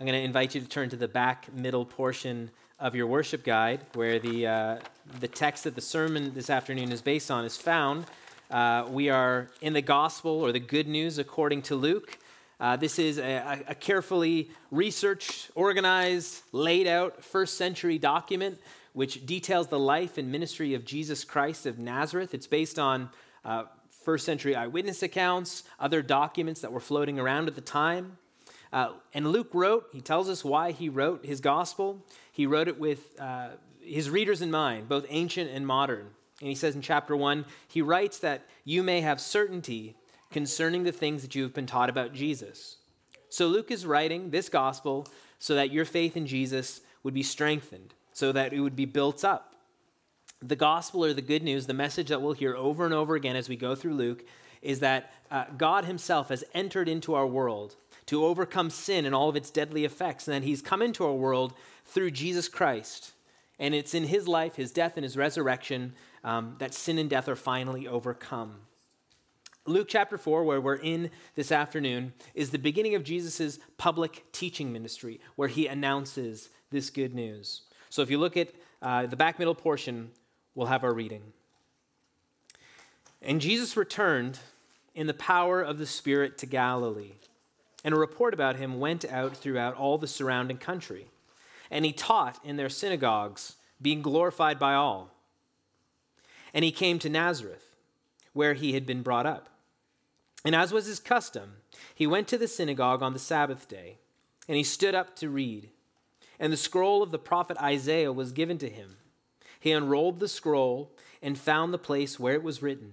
I'm going to invite you to turn to the back middle portion of your worship guide, where the, uh, the text that the sermon this afternoon is based on is found. Uh, we are in the gospel or the good news according to Luke. Uh, this is a, a, carefully researched, organized, laid out first century document which details the life and ministry of Jesus Christ of Nazareth. It's based on uh, first century eyewitness accounts, other documents that were floating around at the time. Uh, and Luke wrote, he tells us why he wrote his gospel. He wrote it with uh, his readers in mind, both ancient and modern. And he says in chapter 1, he writes that you may have certainty concerning the things that you have been taught about Jesus. So Luke is writing this gospel so that your faith in Jesus would be strengthened, so that it would be built up. The gospel or the good news, the message that we'll hear over and over again as we go through Luke, is that uh, God Himself has entered into our world to overcome sin and all of its deadly effects. And that he's come into our world through Jesus Christ. And it's in his life, his death, and his resurrection um, that sin and death are finally overcome. Luke chapter 4, where we're in this afternoon, is the beginning of Jesus' public teaching ministry, where he announces this good news. So if you look at uh, the back middle portion, we'll have our reading. And Jesus returned in the power of the Spirit to Galilee and a report about him went out throughout all the surrounding country. And he taught in their synagogues, being glorified by all. And he came to Nazareth, where he had been brought up. And as was his custom, he went to the synagogue on the Sabbath day, and he stood up to read. And the scroll of the prophet Isaiah was given to him. He unrolled the scroll and found the place where it was written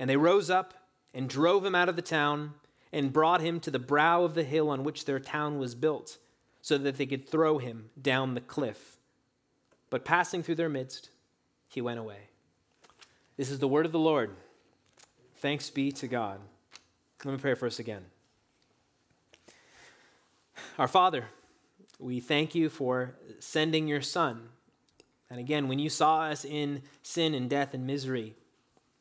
And they rose up and drove him out of the town and brought him to the brow of the hill on which their town was built, so that they could throw him down the cliff. But passing through their midst, he went away. This is the word of the Lord. Thanks be to God. Let me pray for us again. Our Father, we thank you for sending your Son. And again, when you saw us in sin and death and misery,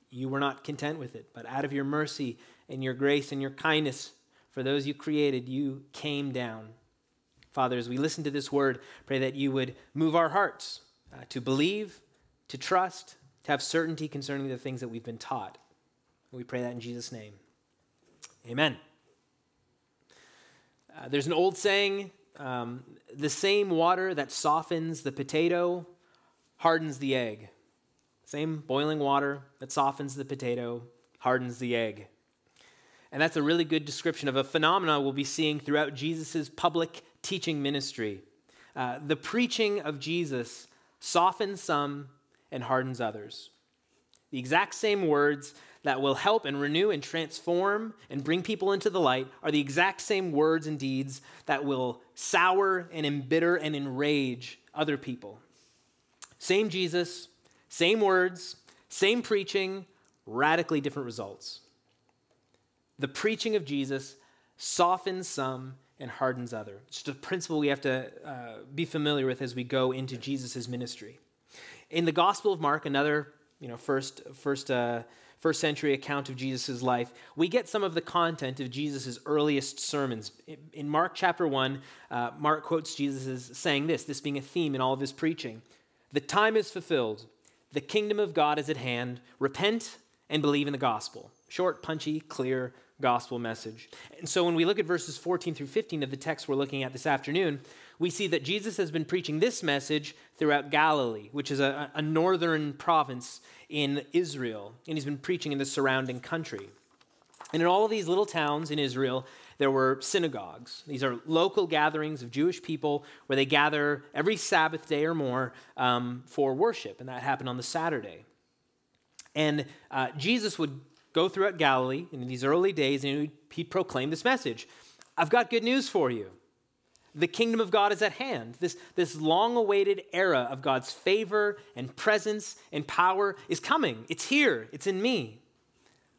you were not content with it, but out of your mercy and your grace and your kindness for those you created, you came down. Father, as we listen to this word, pray that you would move our hearts uh, to believe, to trust, to have certainty concerning the things that we've been taught. We pray that in Jesus' name. Amen. Uh, there's an old saying um, the same water that softens the potato hardens the egg. Same boiling water that softens the potato, hardens the egg. And that's a really good description of a phenomenon we'll be seeing throughout Jesus' public teaching ministry. Uh, the preaching of Jesus softens some and hardens others. The exact same words that will help and renew and transform and bring people into the light are the exact same words and deeds that will sour and embitter and enrage other people. Same Jesus, same words, same preaching, radically different results. The preaching of Jesus softens some and hardens others. It's just a principle we have to uh, be familiar with as we go into Jesus' ministry. In the Gospel of Mark, another you know, first, first, uh, first century account of Jesus' life, we get some of the content of Jesus' earliest sermons. In Mark chapter 1, uh, Mark quotes Jesus as saying this, this being a theme in all of his preaching The time is fulfilled, the kingdom of God is at hand. Repent and believe in the gospel. Short, punchy, clear gospel message. And so when we look at verses 14 through 15 of the text we're looking at this afternoon, we see that Jesus has been preaching this message throughout Galilee, which is a, a northern province in Israel, and he's been preaching in the surrounding country. And in all of these little towns in Israel, there were synagogues. These are local gatherings of Jewish people where they gather every Sabbath day or more um, for worship, and that happened on the Saturday. And uh, Jesus would go throughout Galilee in these early days and he'd proclaim this message I've got good news for you. The kingdom of God is at hand. This, this long awaited era of God's favor and presence and power is coming. It's here, it's in me.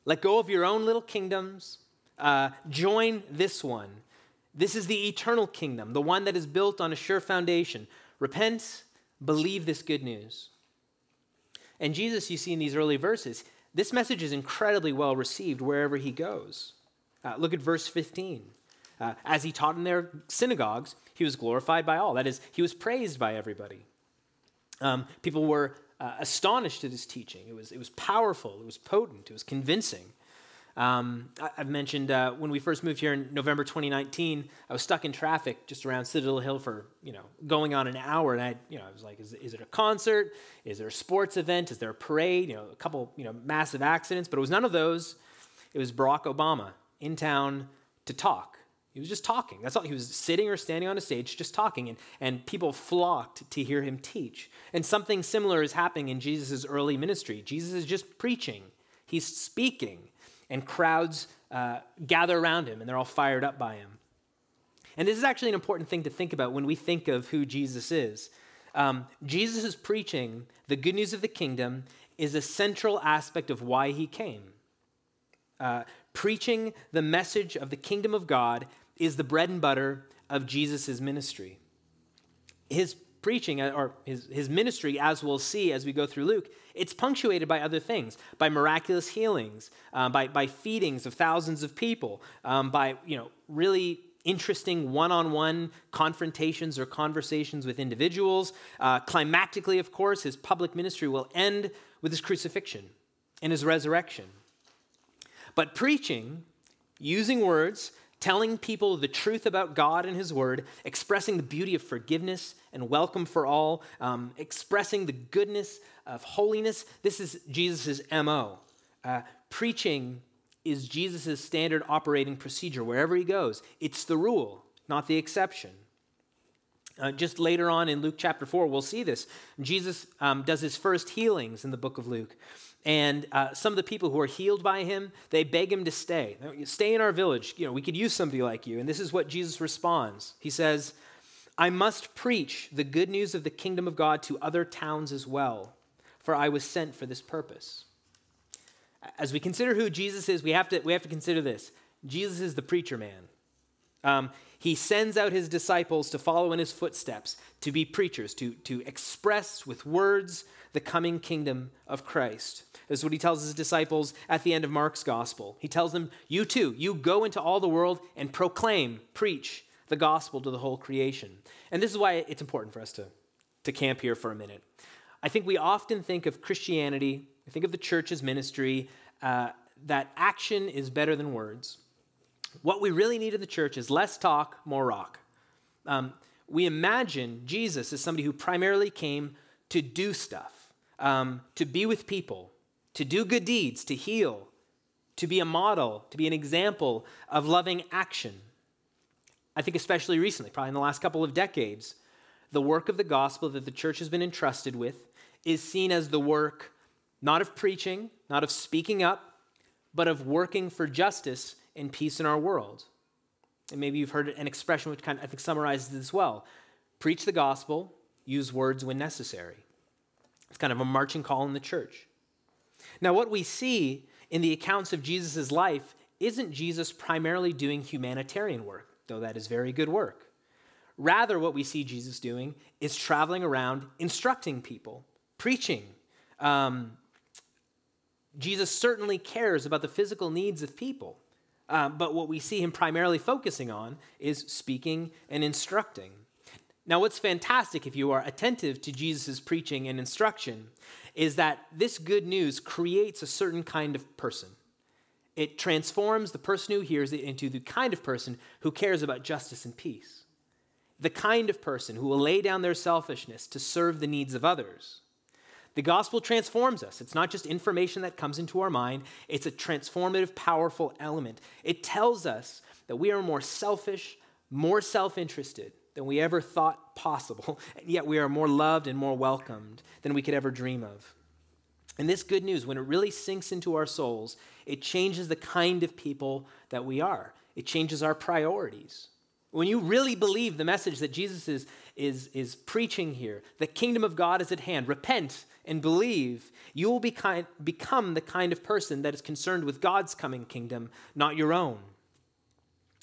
Let go of your own little kingdoms. Uh, join this one. This is the eternal kingdom, the one that is built on a sure foundation. Repent, believe this good news. And Jesus, you see in these early verses, this message is incredibly well received wherever he goes. Uh, look at verse 15. Uh, as he taught in their synagogues, he was glorified by all. That is, he was praised by everybody. Um, people were uh, astonished at his teaching. It was, it was powerful, it was potent, it was convincing. Um, I, have mentioned uh, when we first moved here in November 2019, I was stuck in traffic just around Citadel Hill for, you know, going on an hour. And I, you know, I was like, is, is it a concert? Is there a sports event? Is there a parade? You know, a couple, you know, massive accidents. But it was none of those. It was Barack Obama in town to talk. He was just talking. That's all. He was sitting or standing on a stage just talking, and, and people flocked to hear him teach. And something similar is happening in Jesus' early ministry. Jesus is just preaching, he's speaking, and crowds uh, gather around him, and they're all fired up by him. And this is actually an important thing to think about when we think of who Jesus is. Um, Jesus is preaching the good news of the kingdom is a central aspect of why he came. Uh, preaching the message of the kingdom of God is the bread and butter of Jesus' ministry. His preaching, or his, his ministry, as we'll see as we go through Luke, it's punctuated by other things, by miraculous healings, uh, by, by feedings of thousands of people, um, by you know really interesting one-on-one confrontations or conversations with individuals. Uh, climactically, of course, his public ministry will end with his crucifixion and his resurrection. But preaching, using words, telling people the truth about God and His Word, expressing the beauty of forgiveness and welcome for all, um, expressing the goodness of holiness. This is Jesus' MO. Uh, preaching is Jesus' standard operating procedure wherever he goes. It's the rule, not the exception. Uh, just later on in Luke chapter 4, we'll see this. Jesus um, does his first healings in the book of Luke. And uh, some of the people who are healed by him, they beg him to stay. Stay in our village. You know, we could use somebody like you. And this is what Jesus responds. He says, I must preach the good news of the kingdom of God to other towns as well, for I was sent for this purpose. As we consider who Jesus is, we have to, we have to consider this. Jesus is the preacher man. Um, he sends out his disciples to follow in his footsteps, to be preachers, to, to express with words the coming kingdom of Christ. This is what he tells his disciples at the end of Mark's gospel. He tells them, You too, you go into all the world and proclaim, preach the gospel to the whole creation. And this is why it's important for us to, to camp here for a minute. I think we often think of Christianity, we think of the church's ministry, uh, that action is better than words. What we really need in the church is less talk, more rock. Um, we imagine Jesus as somebody who primarily came to do stuff um, to be with people, to do good deeds, to heal, to be a model, to be an example of loving action. I think, especially recently, probably in the last couple of decades, the work of the gospel that the church has been entrusted with is seen as the work not of preaching, not of speaking up, but of working for justice and peace in our world. And maybe you've heard an expression which kind of, I think, summarizes this well preach the gospel, use words when necessary. It's kind of a marching call in the church. Now, what we see in the accounts of Jesus' life isn't Jesus primarily doing humanitarian work. though that is very good work. Rather, what we see Jesus doing is traveling around instructing people, preaching. Um, Jesus certainly cares about the physical needs of people, uh, but what we see him primarily focusing on is speaking and instructing. Now, what's fantastic if you are attentive to Jesus' preaching and instruction is that this good news creates a certain kind of person. It transforms the person who hears it into the kind of person who cares about justice and peace, the kind of person who will lay down their selfishness to serve the needs of others. The gospel transforms us. It's not just information that comes into our mind, it's a transformative, powerful element. It tells us that we are more selfish, more self interested than we ever thought possible, and yet we are more loved and more welcomed than we could ever dream of. And this good news, when it really sinks into our souls, it changes the kind of people that we are. It changes our priorities. When you really believe the message that Jesus is, is, is preaching here, the kingdom of God is at hand, repent and believe, you will be kind, become the kind of person that is concerned with God's coming kingdom, not your own.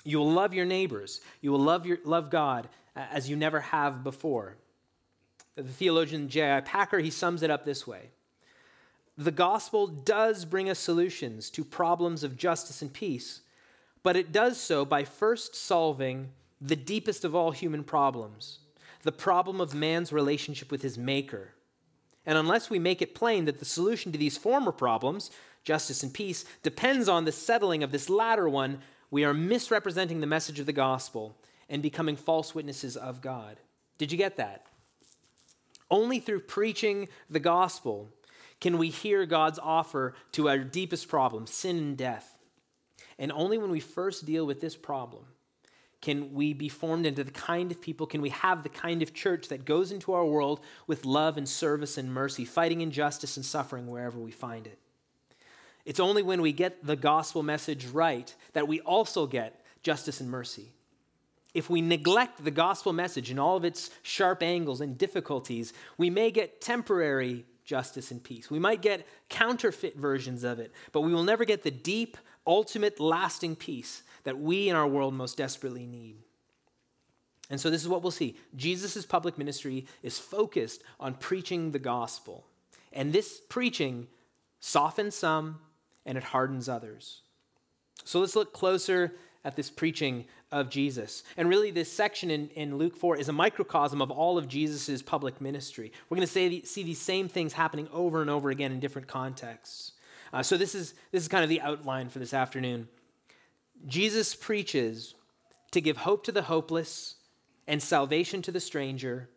You will love your neighbors. You will love, your, love God uh, as you never have before. The theologian J.I. Packer, he sums it up this way the gospel does bring us solutions to problems of justice and peace, but it does so by first solving the deepest of all human problems the problem of man's relationship with his maker. And unless we make it plain that the solution to these former problems, justice and peace, depends on the settling of this latter one, we are misrepresenting the message of the gospel and becoming false witnesses of God. Did you get that? Only through preaching the gospel can we hear God's offer to our deepest problem, sin and death. And only when we first deal with this problem can we be formed into the kind of people, can we have the kind of church that goes into our world with love and service and mercy, fighting injustice and suffering wherever we find it. It's only when we get the gospel message right that we also get justice and mercy. If we neglect the gospel message and all of its sharp angles and difficulties, we may get temporary justice, and peace. We might get counterfeit versions of it, but we will never get the deep, ultimate, lasting peace that we in our world most desperately need. And so, this is what we'll see Jesus' public ministry is focused on preaching the gospel. And this preaching softens some and it hardens others. So, let's look closer at this preaching of Jesus. And really, this section in, in Luke 4 is a microcosm of all of Jesus' public ministry. We're going to see these same things happening over and over again in different contexts. Uh, so, this is, this is kind of the outline for this afternoon. Jesus preaches to give hope to the hopeless and salvation to the stranger,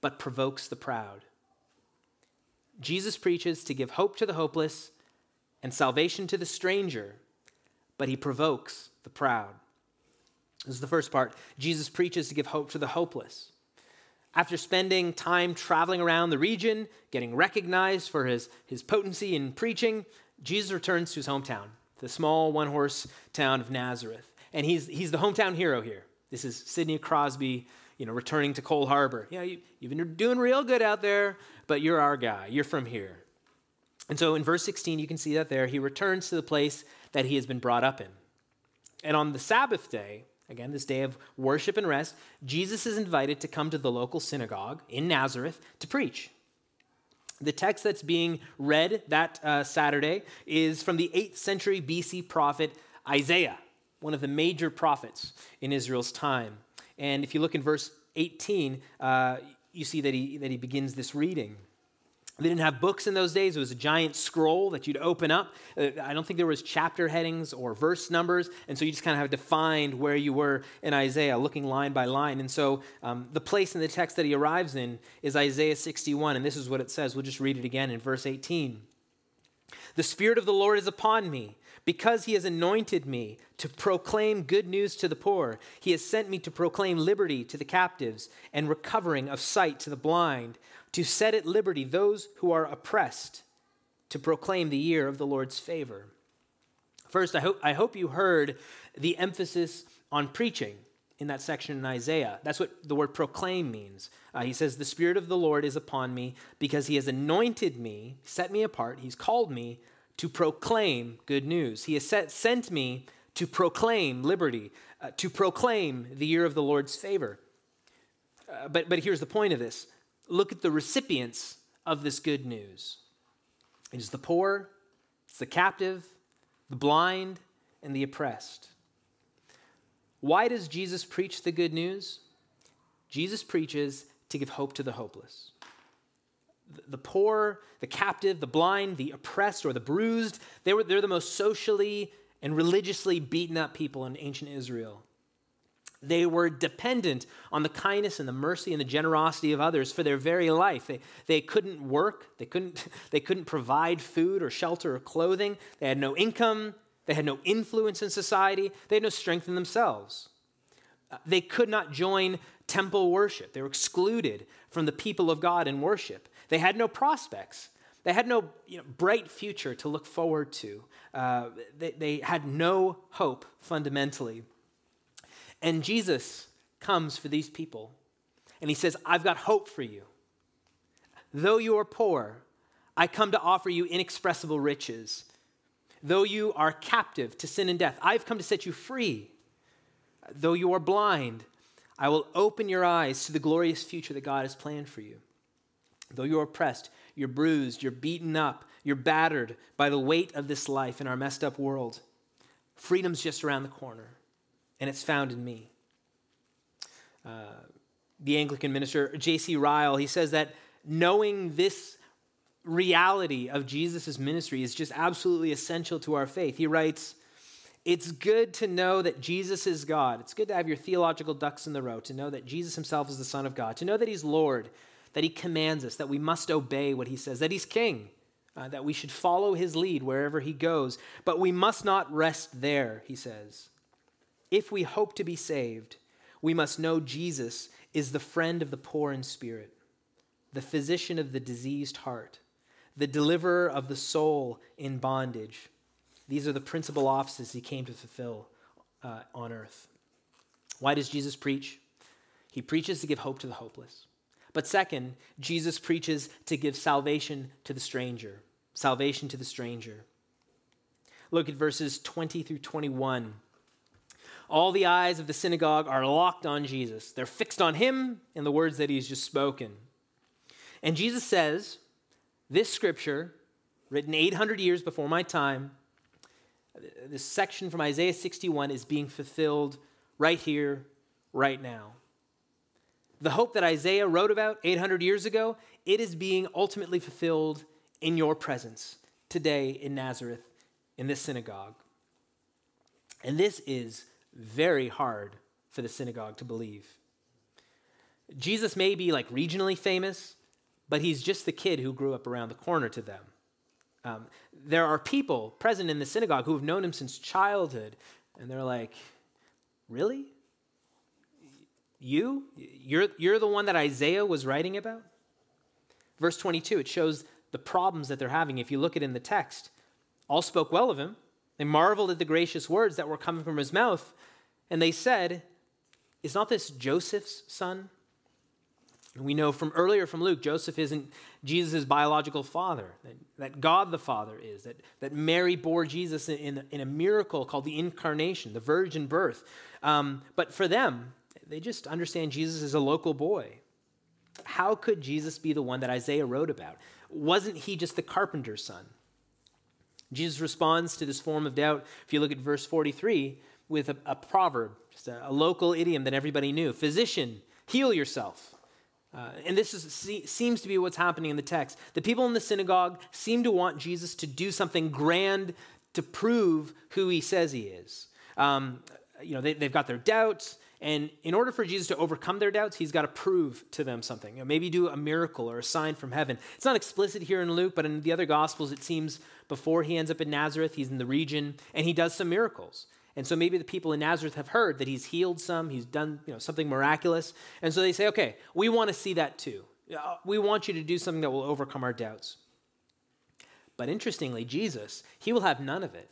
but provokes the proud. Jesus preaches to give hope to the hopeless and salvation to the stranger, but he provokes the proud. This is the first part. Jesus preaches to give hope to the hopeless. After spending time traveling around the region, getting recognized for his, his potency in preaching, Jesus returns to his hometown, the small one horse town of Nazareth. And he's, he's the hometown hero here. This is Sidney Crosby, you know, returning to Cole Harbour. Yeah, you, you've been doing real good out there, but you're our guy. You're from here. And so in verse 16, you can see that there. He returns to the place that he has been brought up in. And on the Sabbath day, again, this day of worship and rest, Jesus is invited to come to the local synagogue in Nazareth to preach. The text that's being read that uh, Saturday is from the 8th century BC prophet Isaiah, one of the major prophets in Israel's time. And if you look in verse 18, uh, you see that he, that he begins this reading. They didn't have books in those days. It was a giant scroll that you'd open up. Uh, I don't think there was chapter headings or verse numbers, and so you just kind of have to find where you were in Isaiah, looking line by line. And so um, the place in the text that he arrives in is Isaiah 61, and this is what it says. We'll just read it again in verse 18. The Spirit of the Lord is upon me, because he has anointed me to proclaim good news to the poor. He has sent me to proclaim liberty to the captives and recovering of sight to the blind to set at liberty those who are oppressed, to proclaim the year of the Lord's favor. First, I hope, I hope you heard the emphasis on preaching in that section in Isaiah. That's what the word proclaim means. Uh, he says, The Spirit of the Lord is upon me because he has anointed me, set me apart, he's called me to proclaim good news. He has set, sent me to proclaim liberty, uh, to proclaim the year of the Lord's favor. Uh, but, but here's the point of this look at the recipients of this good news it is the poor, it's the captive, the blind, and the oppressed. Why does Jesus preach the good news? Jesus preaches to give hope to the hopeless. The poor, the captive, the blind, the oppressed, or the bruised, they were, they're the most socially and religiously beaten up people in ancient Israel. They were dependent on the kindness and the mercy and the generosity of others for their very life. They, they couldn't work, they couldn't, they couldn't provide food or shelter or clothing, they had no income, they had no influence in society, they had no strength in themselves. Uh, they could not join temple worship, they were excluded from the people of God in worship. They had no prospects. They had no you know, bright future to look forward to. Uh, they, they had no hope fundamentally. And Jesus comes for these people. And he says, I've got hope for you. Though you are poor, I come to offer you inexpressible riches. Though you are captive to sin and death, I've come to set you free. Though you are blind, I will open your eyes to the glorious future that God has planned for you. Though you're oppressed, you're bruised, you're beaten up, you're battered by the weight of this life in our messed up world, freedom's just around the corner and it's found in me. Uh, the Anglican minister, J.C. Ryle, he says that knowing this reality of Jesus' ministry is just absolutely essential to our faith. He writes, It's good to know that Jesus is God. It's good to have your theological ducks in the row, to know that Jesus himself is the Son of God, to know that he's Lord, that he commands us, that we must obey what he says, that he's King. Uh, that we should follow his lead wherever he goes. But we must not rest there, he says. If we hope to be saved, we must know Jesus is the friend of the poor in spirit, the physician of the diseased heart, the deliverer of the soul in bondage. These are the principal offices he came to fulfill uh, on earth. Why does Jesus preach? He preaches to give hope to the hopeless. But second, Jesus preaches to give salvation to the stranger. Salvation to the stranger. Look at verses 20 through 21. All the eyes of the synagogue are locked on Jesus. They're fixed on him and the words that he's just spoken. And Jesus says, This scripture, written 800 years before my time, this section from Isaiah 61 is being fulfilled right here, right now. The hope that Isaiah wrote about 800 years ago, it is being ultimately fulfilled in your presence today in Nazareth, in this synagogue. And this is very hard for the synagogue to believe. Jesus may be like regionally famous, but he's just the kid who grew up around the corner to them. Um, there are people present in the synagogue who have known him since childhood, and they're like, Really? You? You're, you're the one that Isaiah was writing about? Verse 22, it shows the problems that they're having. If you look at it in the text, all spoke well of him. They marveled at the gracious words that were coming from his mouth, and they said, Is not this Joseph's son? We know from earlier from Luke, Joseph isn't Jesus' biological father, that, that, God the Father is, that, that Mary bore Jesus in, in, in, a miracle called the incarnation, the virgin birth. Um, but for them, they just understand Jesus is a local boy. How could Jesus be the one that Isaiah wrote about? Wasn't he just the carpenter's son? Jesus responds to this form of doubt. If you look at verse 43, with a, a proverb, just a, a, local idiom that everybody knew Physician, heal yourself. Uh, and this is, see, seems to be what's happening in the text. The people in the synagogue seem to want Jesus to do something grand to prove who he says he is. Um, you know, they, have got their doubts, and in order for Jesus to overcome their doubts, he's got to prove to them something. You know, maybe do a miracle or a sign from heaven. It's not explicit here in Luke, but in the other Gospels, it seems before he ends up in Nazareth, he's in the region, and he does some miracles. And so maybe the people in Nazareth have heard that he's healed some, he's done you know, something miraculous. And so they say, okay, we want to see that too. Uh, we want you to do something that will overcome our doubts. But interestingly, Jesus, he will have none of it.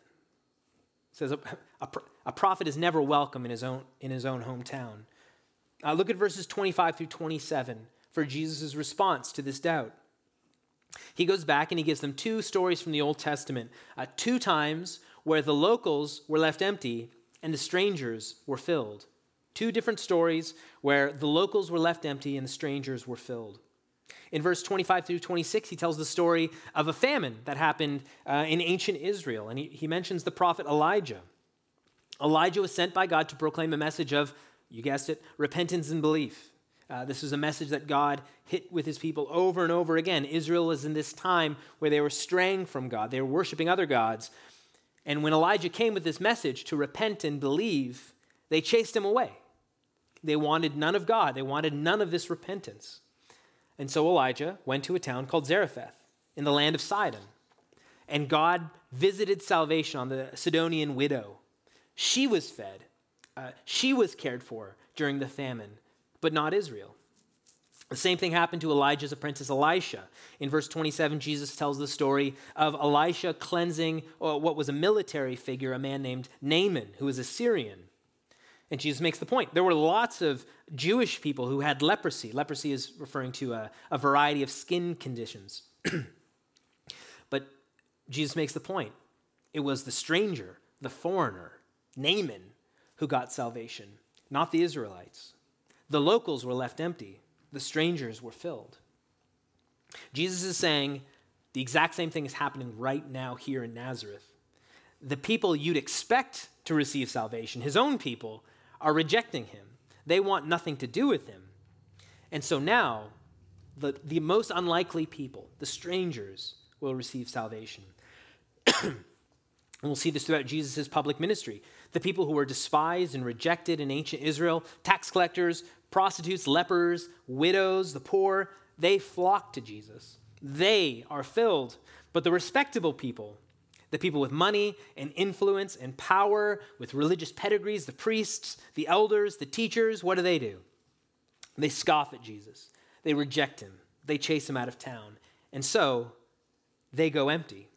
Says a, a, a, prophet is never welcome in his own, in his own hometown. Uh, look at verses 25 through 27 for Jesus' response to this doubt. He goes back and he gives them two stories from the Old Testament. Uh, two times where the locals were left empty and the strangers were filled. Two different stories where the locals were left empty and the strangers were filled. In verse 25 through 26, he tells the story of a famine that happened uh, in ancient Israel, and he, he mentions the prophet Elijah. Elijah was sent by God to proclaim a message of, you guessed it, repentance and belief. Uh, this was a message that God hit with his people over and over again. Israel was in this time where they were straying from God, they were worshiping other gods. And when Elijah came with this message to repent and believe, they chased him away. They wanted none of God, they wanted none of this repentance. And so Elijah went to a town called Zarephath in the land of Sidon. And God visited salvation on the Sidonian widow. She was fed, uh, she was cared for during the famine, but not Israel. The same thing happened to Elijah's apprentice Elisha. In verse 27, Jesus tells the story of Elisha cleansing uh, what was a military figure, a man named Naaman, who was a Syrian. And Jesus makes the point. There were lots of Jewish people who had leprosy. Leprosy is referring to a, a variety of skin conditions. but Jesus makes the point. It was the stranger, the foreigner, Naaman, who got salvation, not the Israelites. The locals were left empty, the strangers were filled. Jesus is saying the exact same thing is happening right now here in Nazareth. The people you'd expect to receive salvation, his own people, are rejecting him. They want nothing to do with him. And so now, the, the most unlikely people, the strangers, will receive salvation. and we'll see this throughout Jesus' public ministry. The people who were despised and rejected in ancient Israel, tax collectors, prostitutes, lepers, widows, the poor, they flock to Jesus. They are filled. But the respectable people, the people with money and influence and power, with religious pedigrees, the priests, the elders, the teachers, what do they do? They scoff at Jesus. They reject him. They chase him out of town. And so they go empty.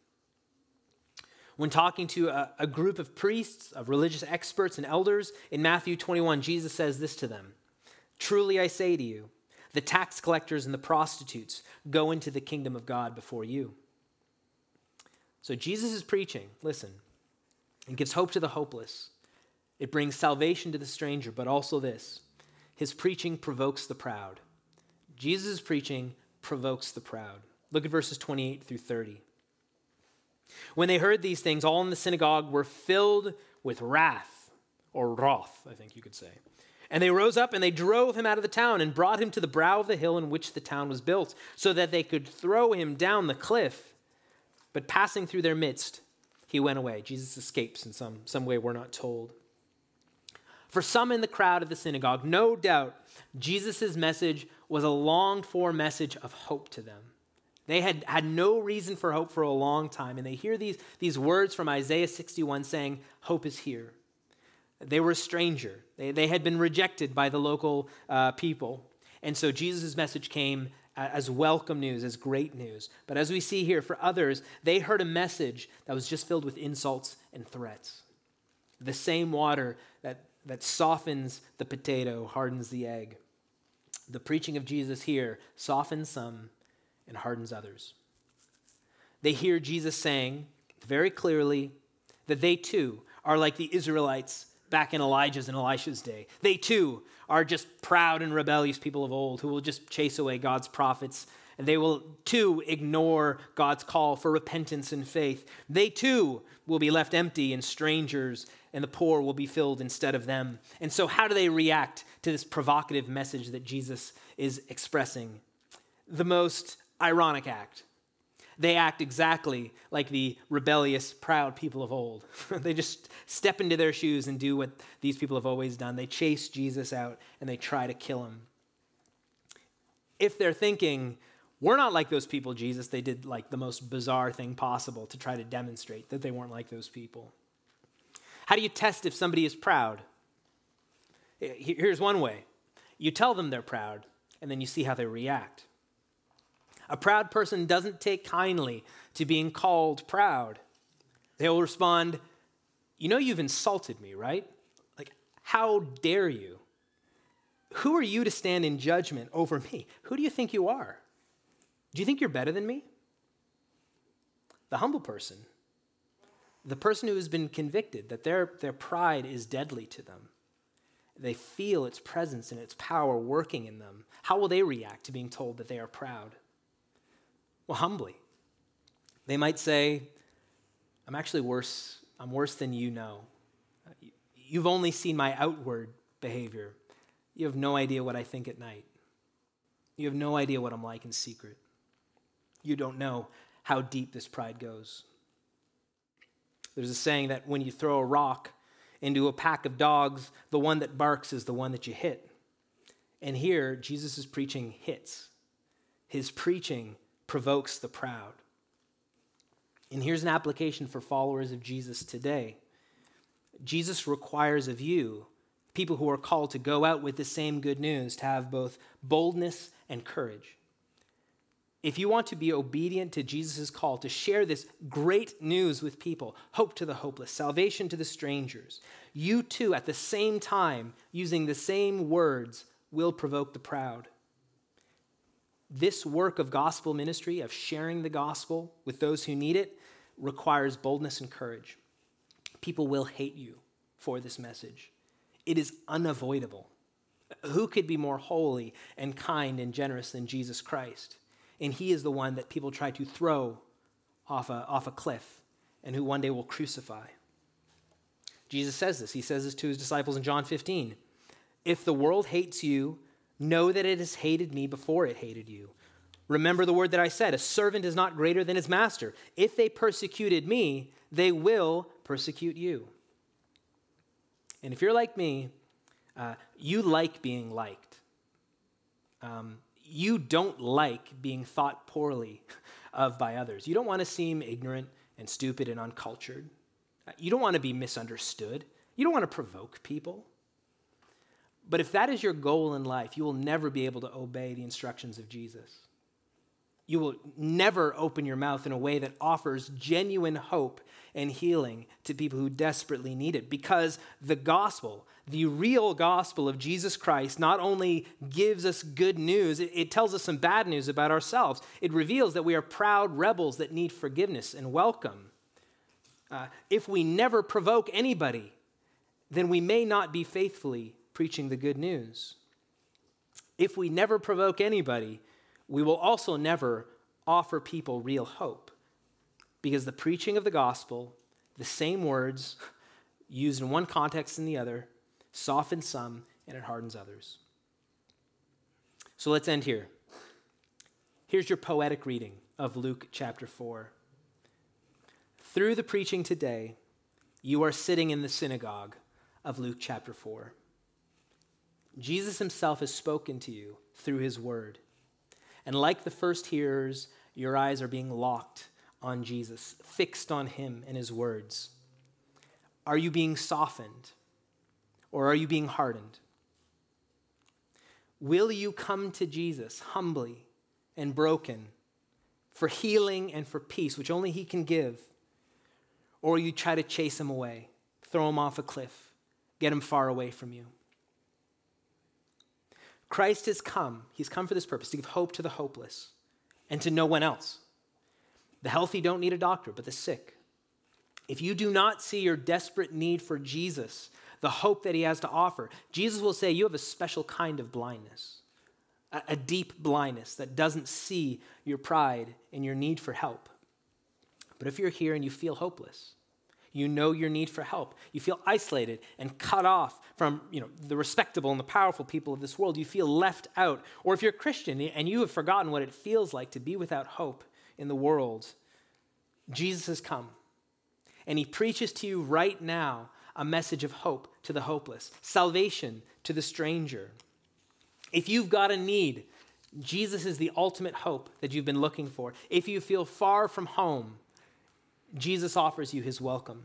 When talking to a, a, group of priests, of religious experts, and elders in Matthew 21, Jesus says this to them Truly I say to you, the tax collectors and the prostitutes go into the kingdom of God before you. So Jesus is preaching, listen, it gives hope to the hopeless. It brings salvation to the stranger, but also this his preaching provokes the proud. Jesus' preaching provokes the proud. Look at verses 28 through 30. When they heard these things, all in the synagogue were filled with wrath, or wrath, I think you could say. And they rose up and they drove him out of the town and brought him to the brow of the hill in which the town was built, so that they could throw him down the cliff. But passing through their midst, he went away. Jesus escapes in some, some way we're not told. For some in the crowd of the synagogue, no doubt Jesus' message was a longed for message of hope to them. They had had no reason for hope for a long time, and they hear these, these words from Isaiah 61 saying, Hope is here. They were a stranger, they, they had been rejected by the local uh, people. And so Jesus' message came as welcome news, as great news. But as we see here, for others, they heard a message that was just filled with insults and threats. The same water that, that softens the potato hardens the egg. The preaching of Jesus here softens some and hardens others. They hear Jesus saying very clearly that they too are like the Israelites back in Elijah's and Elisha's day. They too are just proud and rebellious people of old who will just chase away God's prophets. And they will too ignore God's call for repentance and faith. They too will be left empty and strangers, and the poor will be filled instead of them. And so, how do they react to this provocative message that Jesus is expressing? The most ironic act they act exactly like the rebellious, proud people of old. they just step into their shoes and do what these people have always done. They chase Jesus out and they try to kill him. If they're thinking, we're not like those people, Jesus, they did like the most bizarre thing possible to try to demonstrate that they weren't like those people. How do you test if somebody is proud? Here's one way you tell them they're proud, and then you see how they react. A proud person doesn't take kindly to being called proud. They will respond, You know, you've insulted me, right? Like, how dare you? Who are you to stand in judgment over me? Who do you think you are? Do you think you're better than me? The humble person the person who has been convicted that their, their pride is deadly to them, they feel its presence and its power working in them, how will they react to being told that they are proud? Well, humbly. They might say, I'm actually worse. I'm worse than you know. You've only seen my outward behavior. You have no idea what I think at night. You have no idea what I'm like in secret. You don't know how deep this pride goes. There's a saying that when you throw a rock into a pack of dogs, the one that barks is the one that you hit. And here, Jesus' is preaching hits. His preaching provokes the proud. And here's an application for followers of Jesus today Jesus requires of you, people who are called to go out with the same good news, to have both boldness and courage. If you want to be obedient to Jesus' call to share this great news with people, hope to the hopeless, salvation to the strangers, you too, at the same time, using the same words, will provoke the proud. This work of gospel ministry, of sharing the gospel with those who need it, requires boldness and courage. People will hate you for this message. It is unavoidable. Who could be more holy and kind and generous than Jesus Christ? And he is the one that people try to throw off a, off a cliff and who one day will crucify. Jesus says this. He says this to his disciples in John 15. If the world hates you, know that it has hated me before it hated you. Remember the word that I said a servant is not greater than his master. If they persecuted me, they will persecute you. And if you're like me, uh, you like being liked. Um, you don't like being thought poorly of by others. You don't want to seem ignorant and stupid and uncultured. Uh, you don't want to be misunderstood. You don't want to provoke people. But if that is your goal in life, you will never be able to obey the instructions of Jesus you will never open your mouth in a way that offers genuine hope and healing to people who desperately need it. Because the gospel, the real gospel of Jesus Christ, not only gives us good news, it, tells us some bad news about ourselves. It reveals that we are proud rebels that need forgiveness and welcome. Uh, if we never provoke anybody, then we may not be faithfully preaching the good news. If we never provoke anybody, we will also never offer people real hope because the preaching of the gospel, the same words used in one context and the other, softens some and it hardens others. So let's end here. Here's your poetic reading of Luke chapter 4. Through the preaching today, you are sitting in the synagogue of Luke chapter 4. Jesus himself has spoken to you through his word. And like the first hearers, your eyes are being locked on Jesus, fixed on him and his words. Are you being softened or are you being hardened? Will you come to Jesus humbly and broken for healing and for peace, which only he can give? Or you try to chase him away, throw him off a cliff, get him far away from you? Christ has come. He's come for this purpose to give hope to the hopeless and to no one else. The healthy don't need a doctor, but the sick. If you do not see your desperate need for Jesus, the hope that he has to offer, Jesus will say, You have a special kind of blindness, a, deep blindness that doesn't see your pride and your need for help. But if you're here and you feel hopeless, you know your need for help. You feel isolated and cut off from you know, the respectable and the powerful people of this world. You feel left out. Or if you're a Christian and you have forgotten what it feels like to be without hope in the world, Jesus has come. And he preaches to you right now a message of hope to the hopeless, salvation to the stranger. If you've got a need, Jesus is the ultimate hope that you've been looking for. If you feel far from home, Jesus offers you his welcome.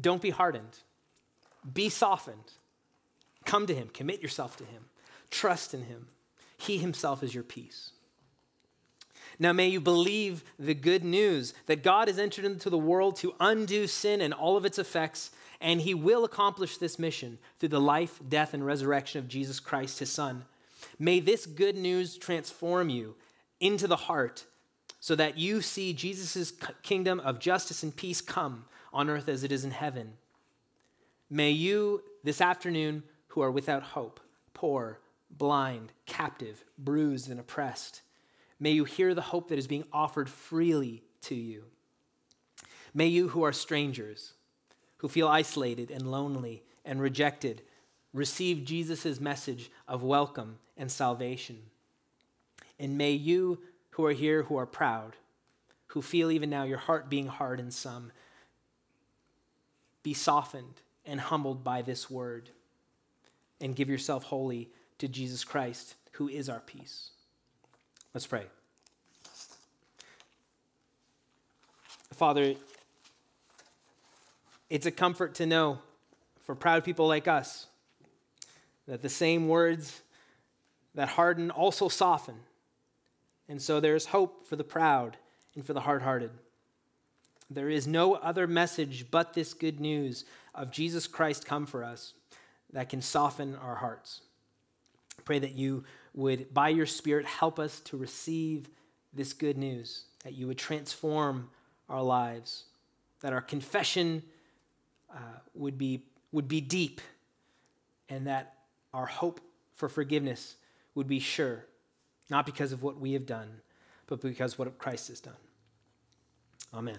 Don't be hardened, be softened. Come to him, commit yourself to him, trust in him. He himself is your peace. Now, may you believe the good news that God has entered into the world to undo sin and all of its effects, and he will accomplish this mission through the life, death, and resurrection of Jesus Christ, his Son. May this good news transform you into the heart so that you see Jesus' kingdom of justice and peace come on earth as it is in heaven. May you, this afternoon, who are without hope, poor, blind, captive, bruised, and oppressed, may you hear the hope that is being offered freely to you. May you, who are strangers, who feel isolated and lonely and rejected, receive Jesus' message of welcome and salvation. And may you, who are here, who are proud, who feel even now your heart being hard in some, be softened and humbled by this word and give yourself wholly to Jesus Christ, who is our peace. Let's pray. Father, it's a comfort to know for proud people like us that the same words that harden also soften. And so there is hope for the proud and for the hard hearted. There is no other message but this good news of Jesus Christ come for us that can soften our hearts. Pray that you would, by your Spirit, help us to receive this good news, that you would transform our lives, that our confession uh, would, be, would be deep, and that our hope for forgiveness would be sure, not because of what we have done, but because of what Christ has done. Amen.